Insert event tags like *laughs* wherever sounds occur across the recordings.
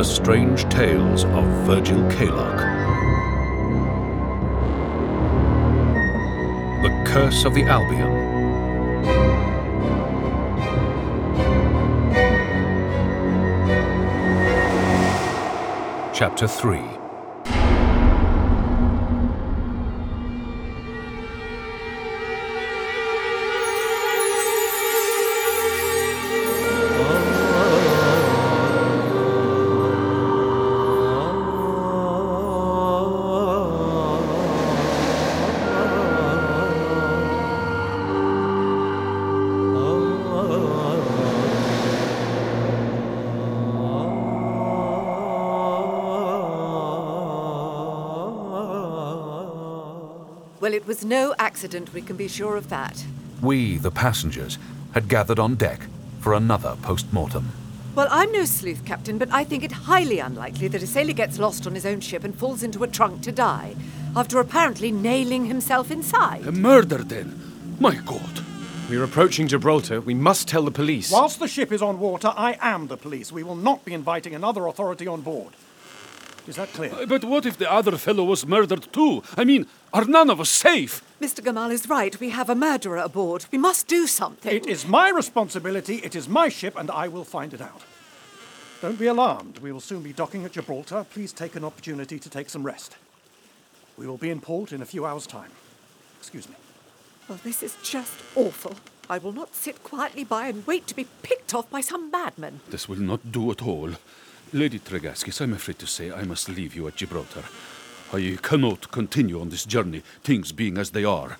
The Strange Tales of Virgil Kaylock. The Curse of the Albion. Chapter 3 Well, it was no accident, we can be sure of that. We, the passengers, had gathered on deck for another post mortem. Well, I'm no sleuth, Captain, but I think it highly unlikely that a sailor gets lost on his own ship and falls into a trunk to die, after apparently nailing himself inside. A murder, then? My God. We're approaching Gibraltar. We must tell the police. Whilst the ship is on water, I am the police. We will not be inviting another authority on board. Is that clear? Uh, But what if the other fellow was murdered too? I mean, are none of us safe? Mr. Gamal is right. We have a murderer aboard. We must do something. It is my responsibility, it is my ship, and I will find it out. Don't be alarmed. We will soon be docking at Gibraltar. Please take an opportunity to take some rest. We will be in port in a few hours' time. Excuse me. Well, this is just awful. I will not sit quietly by and wait to be picked off by some madman. This will not do at all. Lady Tregaskis, I'm afraid to say I must leave you at Gibraltar. I cannot continue on this journey, things being as they are.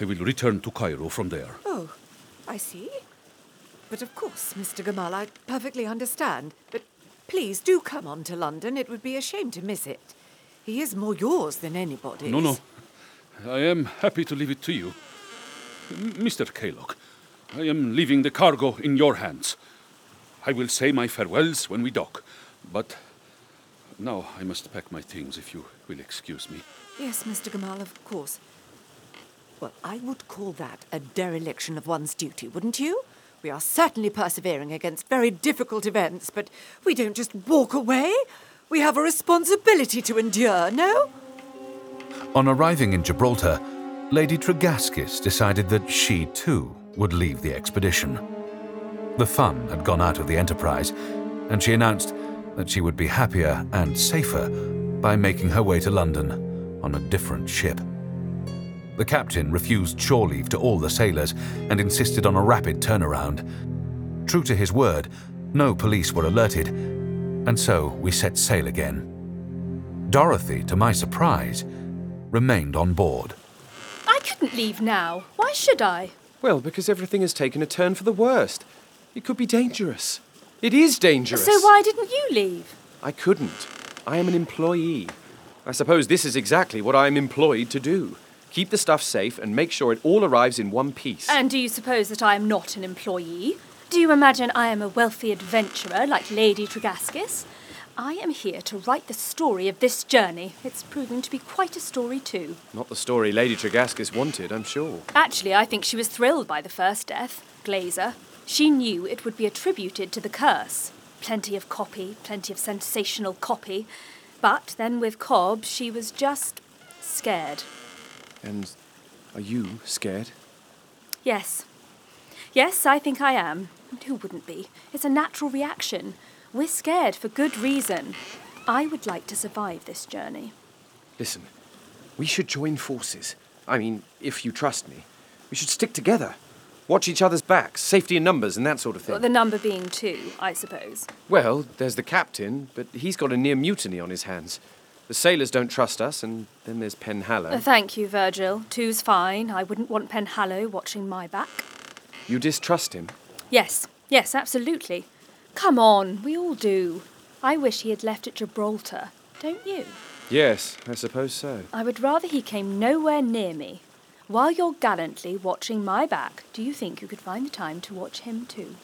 I will return to Cairo from there. Oh, I see. But of course, Mr. Gamal, I perfectly understand. But please do come on to London. It would be a shame to miss it. He is more yours than anybody's. No, no. I am happy to leave it to you. M- Mr. Kaylock, I am leaving the cargo in your hands. I will say my farewells when we dock, but now I must pack my things if you will excuse me. Yes, Mr. Gamal, of course. Well, I would call that a dereliction of one's duty, wouldn't you? We are certainly persevering against very difficult events, but we don't just walk away. We have a responsibility to endure, no? On arriving in Gibraltar, Lady Tregaskis decided that she too would leave the expedition. The fun had gone out of the enterprise, and she announced that she would be happier and safer by making her way to London on a different ship. The captain refused shore leave to all the sailors and insisted on a rapid turnaround. True to his word, no police were alerted, and so we set sail again. Dorothy, to my surprise, remained on board. I couldn't leave now. Why should I? Well, because everything has taken a turn for the worst. It could be dangerous. It is dangerous. So why didn't you leave? I couldn't. I am an employee. I suppose this is exactly what I am employed to do. Keep the stuff safe and make sure it all arrives in one piece. And do you suppose that I am not an employee? Do you imagine I am a wealthy adventurer like Lady Tregaskis? I am here to write the story of this journey. It's proving to be quite a story, too. Not the story Lady Tregaskis wanted, I'm sure. Actually, I think she was thrilled by the first death, Glazer. She knew it would be attributed to the curse. Plenty of copy, plenty of sensational copy. But then with Cobb, she was just scared. And are you scared? Yes. Yes, I think I am. And who wouldn't be? It's a natural reaction. We're scared for good reason. I would like to survive this journey. Listen, we should join forces. I mean, if you trust me. We should stick together. Watch each other's backs, safety in numbers, and that sort of thing. The number being two, I suppose. Well, there's the captain, but he's got a near mutiny on his hands. The sailors don't trust us, and then there's Penhallow. Uh, thank you, Virgil. Two's fine. I wouldn't want Penhallow watching my back. You distrust him? Yes, yes, absolutely. Come on, we all do. I wish he had left at Gibraltar, don't you? Yes, I suppose so. I would rather he came nowhere near me. While you're gallantly watching my back, do you think you could find the time to watch him too?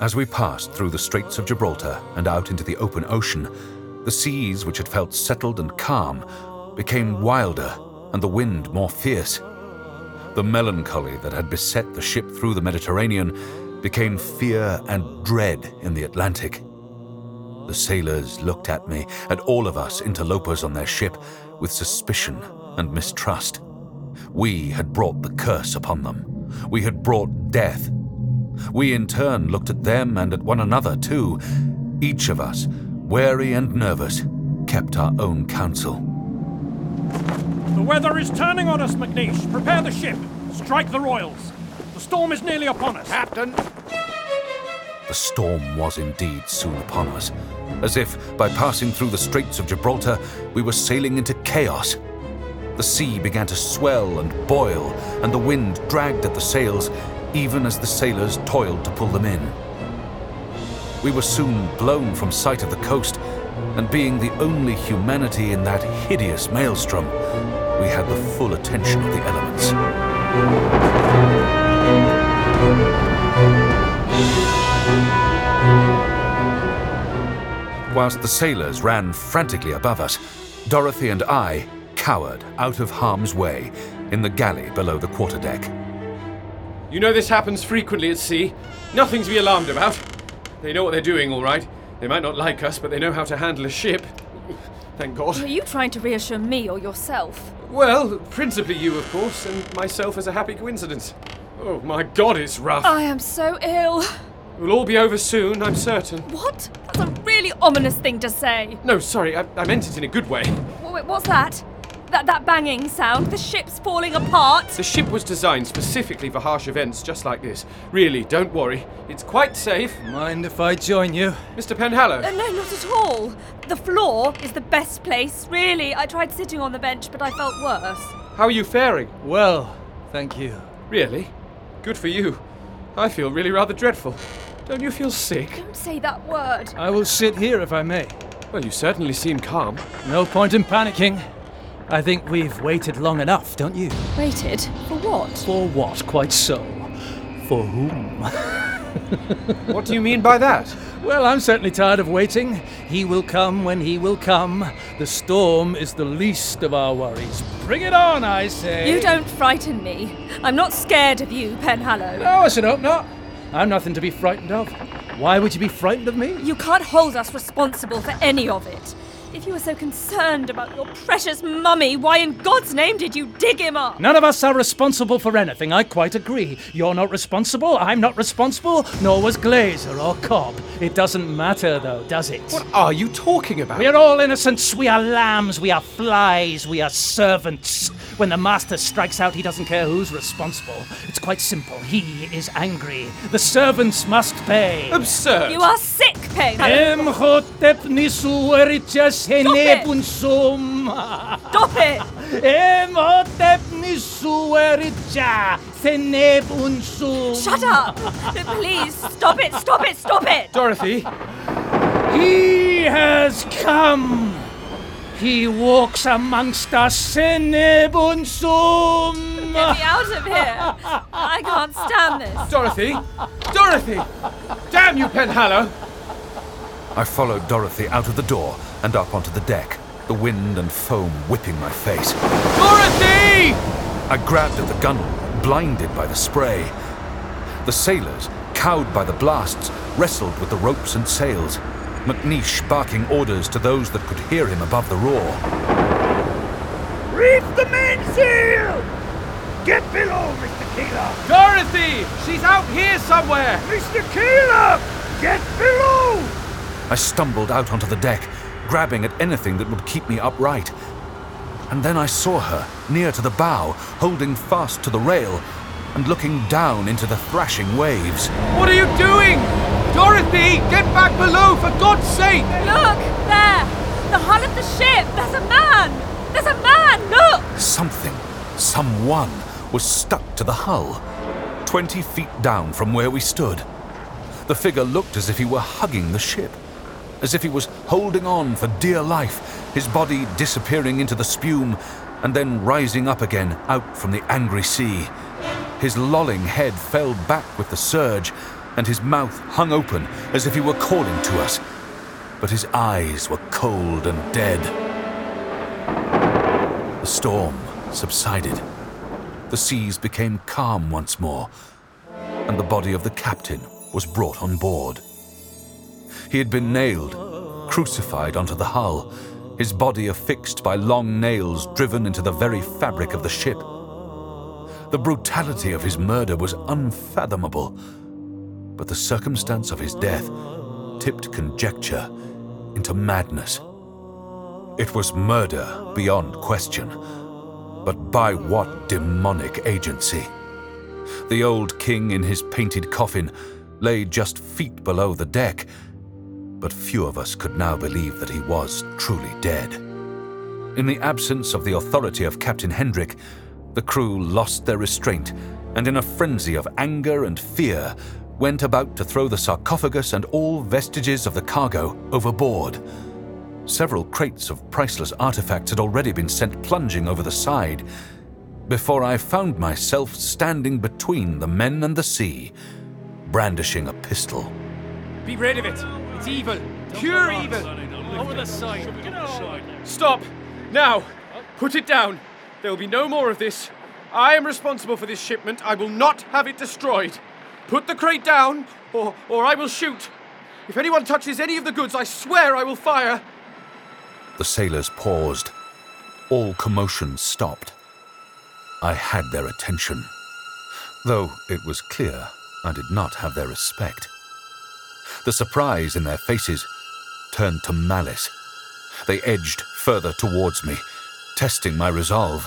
As we passed through the Straits of Gibraltar and out into the open ocean, the seas, which had felt settled and calm, became wilder and the wind more fierce. The melancholy that had beset the ship through the Mediterranean became fear and dread in the Atlantic. The sailors looked at me, at all of us interlopers on their ship, with suspicion and mistrust. We had brought the curse upon them. We had brought death. We in turn looked at them and at one another too. Each of us, wary and nervous, kept our own counsel. The weather is turning on us, McNeish. Prepare the ship. Strike the royals. The storm is nearly upon us. Captain! The storm was indeed soon upon us, as if by passing through the Straits of Gibraltar we were sailing into chaos. The sea began to swell and boil, and the wind dragged at the sails, even as the sailors toiled to pull them in. We were soon blown from sight of the coast, and being the only humanity in that hideous maelstrom, we had the full attention of the elements. Whilst the sailors ran frantically above us, Dorothy and I cowered out of harm's way in the galley below the quarterdeck. You know this happens frequently at sea. Nothing to be alarmed about. They know what they're doing, all right. They might not like us, but they know how to handle a ship. Thank God. Are you trying to reassure me or yourself? Well, principally you, of course, and myself as a happy coincidence. Oh my God, it's rough. I am so ill. It'll all be over soon, I'm certain. What? That's a really ominous thing to say. No, sorry, I, I meant it in a good way. Wait, what's that? That that banging sound? The ship's falling apart? The ship was designed specifically for harsh events just like this. Really, don't worry. It's quite safe. Mind if I join you? Mr. Penhallow. Uh, no, not at all. The floor is the best place, really. I tried sitting on the bench, but I felt worse. How are you faring? Well, thank you. Really? Good for you. I feel really rather dreadful. Don't you feel sick? Don't say that word. I will sit here if I may. Well, you certainly seem calm. No point in panicking. I think we've waited long enough, don't you? Waited? For what? For what? Quite so. For whom? *laughs* What do you mean by that? Well, I'm certainly tired of waiting. He will come when he will come. The storm is the least of our worries. Bring it on, I say. You don't frighten me. I'm not scared of you, Penhallow. No, I should hope not. I'm nothing to be frightened of. Why would you be frightened of me? You can't hold us responsible for any of it. If you were so concerned about your precious mummy, why in God's name did you dig him up? None of us are responsible for anything, I quite agree. You're not responsible, I'm not responsible, nor was Glazer or Cobb. It doesn't matter, though, does it? What are you talking about? We are all innocents, we are lambs, we are flies, we are servants. When the master strikes out, he doesn't care who's responsible. It's quite simple. He is angry. The servants must pay. Absurd. You are sick, Penhallow. Emhotep nisu erichas henebun sum. Stop it! Emhotep nisu ericha senebun sum. Shut up! Please, stop it, stop it, stop it! Dorothy, He has come. He walks amongst us, senebun. Get me out of here! I can't stand this. Dorothy, Dorothy! Damn you, Penhallow! I followed Dorothy out of the door and up onto the deck, the wind and foam whipping my face. Dorothy! I grabbed at the gunwale, blinded by the spray. The sailors, cowed by the blasts, wrestled with the ropes and sails, McNeish barking orders to those that could hear him above the roar. Reef the mainsail! Get below, Mr. Keeler! Dorothy! She's out here somewhere! Mr. Keeler! Get below! I stumbled out onto the deck, grabbing at anything that would keep me upright. And then I saw her, near to the bow, holding fast to the rail and looking down into the thrashing waves. What are you doing? Dorothy, get back below, for God's sake! Look! There! The hull of the ship! There's a man! There's a man! Look! Something, someone, was stuck to the hull, 20 feet down from where we stood. The figure looked as if he were hugging the ship, as if he was holding on for dear life, his body disappearing into the spume and then rising up again out from the angry sea. His lolling head fell back with the surge, and his mouth hung open as if he were calling to us. But his eyes were cold and dead. The storm subsided. The seas became calm once more. and the body of the captain was brought on board. He had been nailed, crucified onto the hull, his body affixed by long nails driven into the very fabric of the ship. The brutality of his murder was unfathomable, but the circumstance of his death tipped conjecture into madness. It was murder beyond question, but by what demonic agency? The old king in his painted coffin lay just feet below the deck, but few of us could now believe that he was truly dead. In the absence of the authority of Captain Hendrik, the crew lost their restraint and, in a frenzy of anger and fear, went about to throw the sarcophagus and all vestiges of the cargo overboard. Several crates of priceless artifacts had already been sent plunging over the side before I found myself standing between the men and the sea, brandishing a pistol. Be rid of it. It's evil. Pure evil. Over the side. Stop. Now. Put it down. There will be no more of this. I am responsible for this shipment. I will not have it destroyed. Put the crate down, or, or I will shoot. If anyone touches any of the goods, I swear I will fire. The sailors paused. All commotion stopped. I had their attention, though it was clear I did not have their respect. The surprise in their faces turned to malice. They edged further towards me, testing my resolve.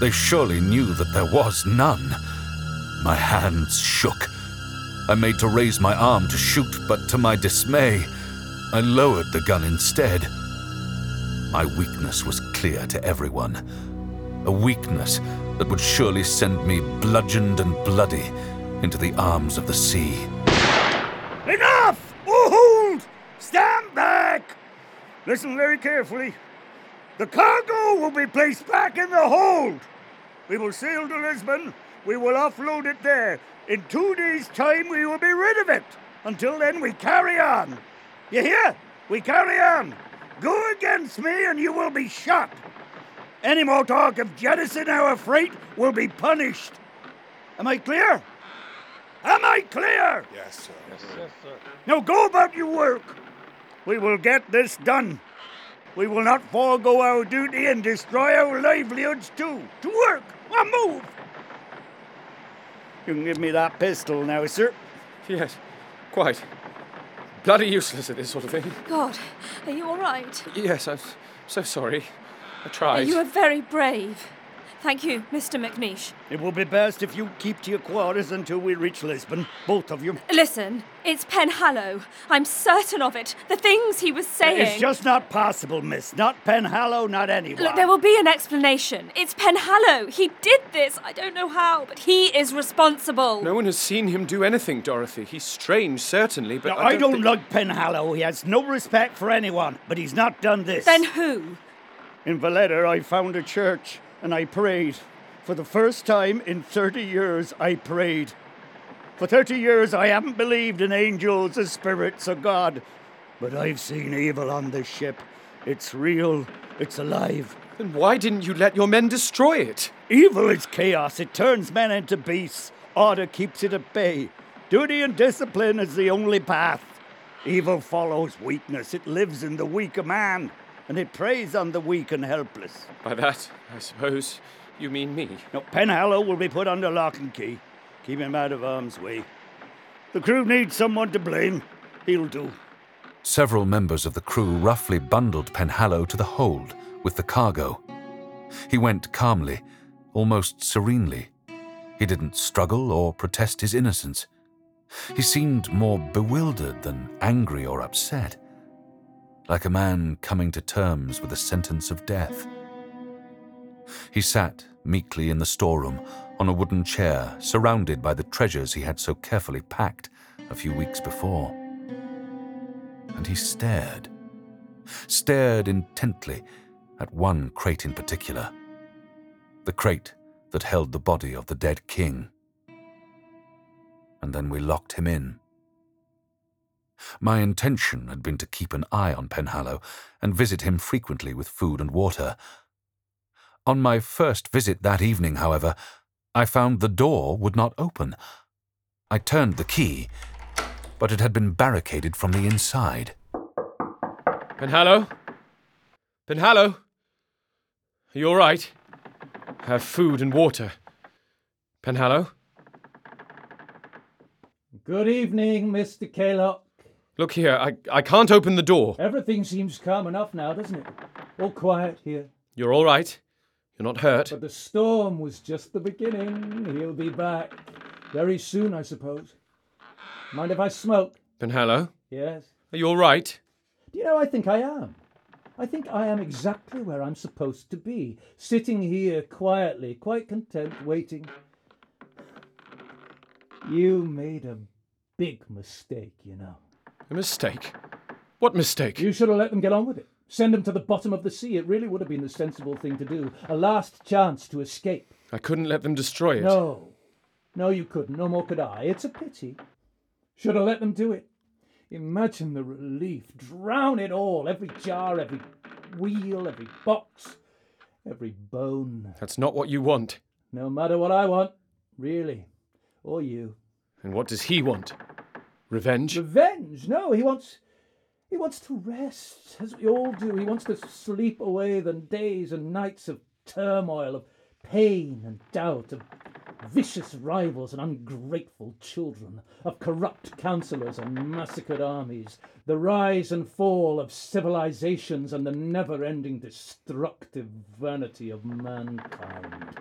They surely knew that there was none. My hands shook. I made to raise my arm to shoot, but to my dismay, I lowered the gun instead. My weakness was clear to everyone. A weakness that would surely send me bludgeoned and bloody into the arms of the sea. Enough! Hold! Stand back! Listen very carefully. The cargo will be placed back in the hold. We will sail to Lisbon. We will offload it there. In two days' time, we will be rid of it. Until then, we carry on. You hear? We carry on. Go against me, and you will be shot. Any more talk of jettisoning our freight will be punished. Am I clear? Am I clear? Yes, sir. Yes, sir. Now go about your work. We will get this done. We will not forego our duty and destroy our livelihoods too. To work! On move! You can give me that pistol now, sir. Yes, quite. Bloody useless at this sort of thing. God, are you all right? Yes, I'm so sorry. I tried. You are very brave. Thank you, Mr. McNeish. It will be best if you keep to your quarters until we reach Lisbon, both of you. Listen, it's Penhallow. I'm certain of it. The things he was saying. It's just not possible, miss. Not Penhallow, not anyone. Look, there will be an explanation. It's Penhallow. He did this. I don't know how, but he is responsible. No one has seen him do anything, Dorothy. He's strange, certainly, but Now, I I don't think- like Penhallow. He has no respect for anyone, but he's not done this. Then who? In Valletta, I found a church and I prayed. For the first time in 30 years, I prayed. For 30 years, I haven't believed in angels or spirits or God. But I've seen evil on this ship. It's real, it's alive. Then why didn't you let your men destroy it? Evil is chaos. It turns men into beasts. Order keeps it at bay. Duty and discipline is the only path. Evil follows weakness. It lives in the weaker man, and it preys on the weak and helpless. By that, I suppose you mean me. Now, Penhallow will be put under lock and key. Keep him out of harm's way. The crew needs someone to blame. He'll do. Several members of the crew roughly bundled Penhallow to the hold with the cargo. He went calmly, almost serenely. He didn't struggle or protest his innocence. He seemed more bewildered than angry or upset, like a man coming to terms with a sentence of death. He sat meekly in the storeroom on a wooden chair, surrounded by the treasures he had so carefully packed a few weeks before. And he stared, stared intently at one crate in particular the crate that held the body of the dead king. And then we locked him in. My intention had been to keep an eye on Penhallow and visit him frequently with food and water. On my first visit that evening, however, I found the door would not open. I turned the key, but it had been barricaded from the inside. Penhallow? Penhallow? you're you all right? Have food and water. Penhallow? Good evening, Mr. Kaylock. Look here, I, I can't open the door. Everything seems calm enough now, doesn't it? All quiet here. You're all right? You're not hurt? But the storm was just the beginning. He'll be back. Very soon, I suppose. Mind if I smoke? Penhallow? Yes. Are you all right? Do you know, I think I am. I think I am exactly where I'm supposed to be, sitting here quietly, quite content, waiting. You made a big mistake, you know. A mistake? What mistake? You should have let them get on with it. Send them to the bottom of the sea. It really would have been the sensible thing to do. A last chance to escape. I couldn't let them destroy it. No. No, you couldn't. No more could I. It's a pity. Should have let them do it. Imagine the relief. Drown it all. Every jar, every wheel, every box, every bone. That's not what you want. No matter what I want, really. Or you. And what does he want? Revenge? Revenge? No, he wants. He wants to rest, as we all do. He wants to sleep away the days and nights of turmoil, of pain and doubt, of vicious rivals and ungrateful children, of corrupt councillors and massacred armies, the rise and fall of civilizations and the never ending destructive vanity of mankind.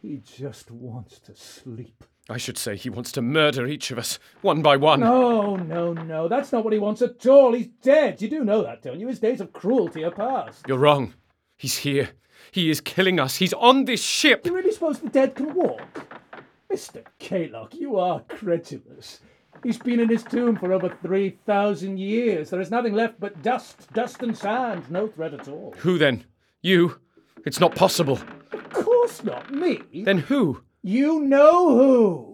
He just wants to sleep. I should say he wants to murder each of us, one by one. No, no, no, that's not what he wants at all. He's dead. You do know that, don't you? His days of cruelty are past. You're wrong. He's here. He is killing us. He's on this ship. You really suppose the dead can walk? Mr. Kaylock, you are credulous. He's been in his tomb for over 3,000 years. There is nothing left but dust, dust and sand. No threat at all. Who then? You? It's not possible. Of course not. Me? Then who? You know who.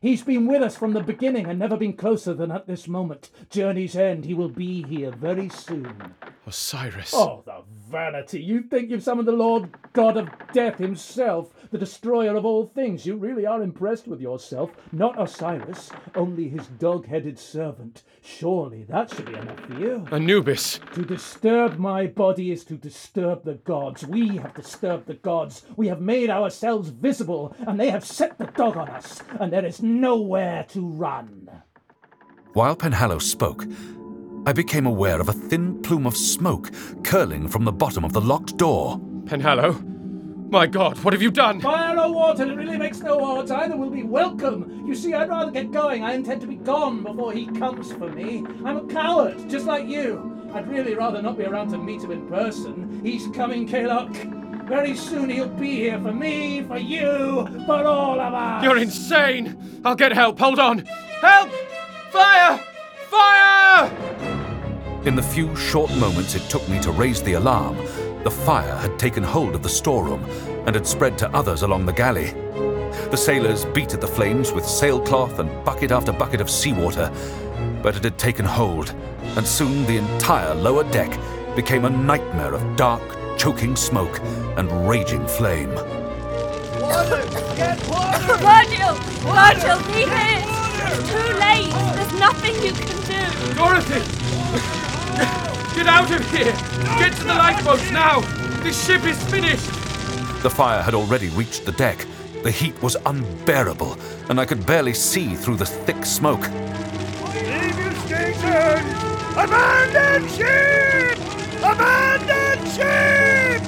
He's been with us from the beginning and never been closer than at this moment. Journey's end. He will be here very soon. Osiris. Oh, the vanity! You think you've summoned the Lord God of Death himself, the destroyer of all things. You really are impressed with yourself. Not Osiris, only his dog headed servant. Surely that should be enough for you. Anubis. To disturb my body is to disturb the gods. We have disturbed the gods. We have made ourselves visible, and they have set the dog on us, and there is nowhere to run. While Penhallow spoke, I became aware of a thin plume of smoke curling from the bottom of the locked door. Penhallow. My God, what have you done? Fire or water, it really makes no odds. Either will be welcome. You see, I'd rather get going. I intend to be gone before he comes for me. I'm a coward, just like you. I'd really rather not be around to meet him in person. He's coming, Kaylock. Very soon he'll be here for me, for you, for all of us. You're insane. I'll get help. Hold on. Help! Fire! Fire! In the few short moments it took me to raise the alarm, the fire had taken hold of the storeroom and had spread to others along the galley. The sailors beat at the flames with sailcloth and bucket after bucket of seawater, but it had taken hold, and soon the entire lower deck became a nightmare of dark, choking smoke and raging flame. Virgil! Virgil, leave it! It's too late! There's nothing you can do! Dorothy! Get out of here! Get to the lifeboats now! This ship is finished! The fire had already reached the deck. The heat was unbearable, and I could barely see through the thick smoke. Leave your stations! Abandon ship! Abandon ship!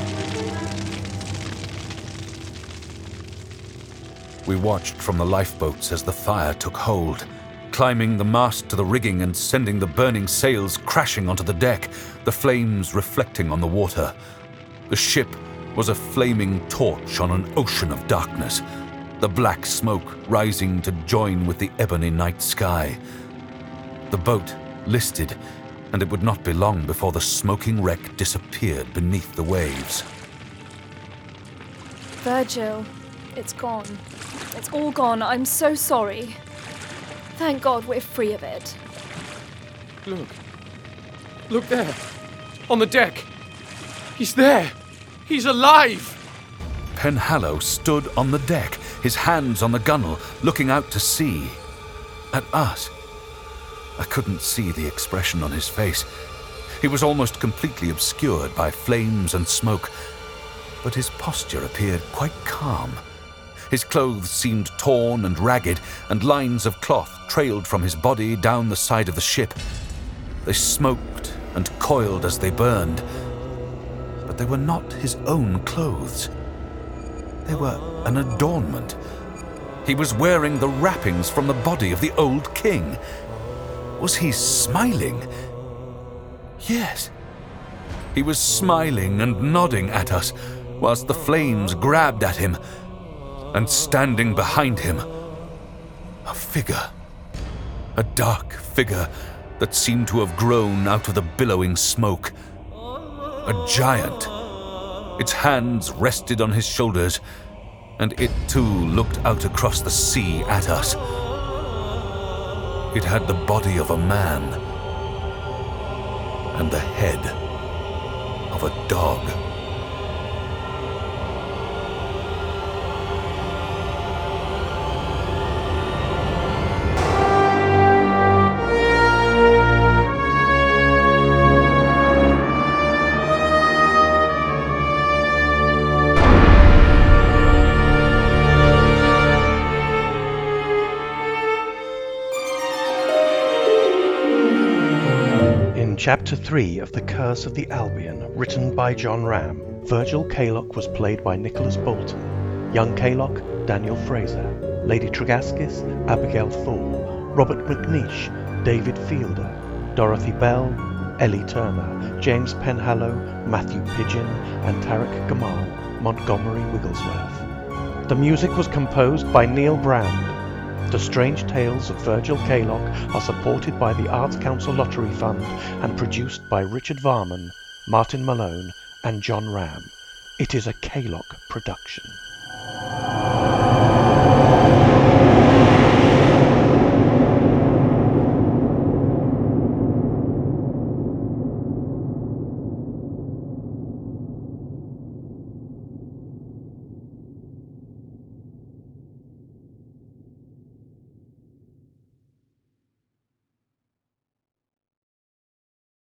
We watched from the lifeboats as the fire took hold, climbing the mast to the rigging and sending the burning sails crashing onto the deck, the flames reflecting on the water. The ship was a flaming torch on an ocean of darkness, the black smoke rising to join with the ebony night sky. The boat listed, and it would not be long before the smoking wreck disappeared beneath the waves. Virgil, it's gone. It's all gone. I'm so sorry. Thank God we're free of it. Look. Look there. On the deck. He's there. He's alive. Penhallow stood on the deck, his hands on the gunwale, looking out to sea. at us. I couldn't see the expression on his face. He was almost completely obscured by flames and smoke, but his posture appeared quite calm. His clothes seemed torn and ragged, and lines of cloth trailed from his body down the side of the ship. They smoked and coiled as they burned, but they were not his own clothes. They were an adornment. He was wearing the wrappings from the body of the old king. Was he smiling? Yes. He was smiling and nodding at us, whilst the flames grabbed at him. And standing behind him, a figure. A dark figure that seemed to have grown out of the billowing smoke. A giant. Its hands rested on his shoulders, and it too looked out across the sea at us. It had the body of a man and the head of a dog. Chapter 3 of The Curse of the Albion, written by John Ram, Virgil Kaylock was played by Nicholas Bolton, young Kaylock, Daniel Fraser, Lady Tregaskis, Abigail Thorne, Robert McNeish, David Fielder, Dorothy Bell, Ellie Turner, James Penhallow, Matthew Pigeon, and Tarek Gamal, Montgomery Wigglesworth. The music was composed by Neil Brand. The Strange Tales of Virgil Kaylock are supported by the Arts Council Lottery Fund and produced by Richard Varman, Martin Malone, and John Ram. It is a Kaylock production.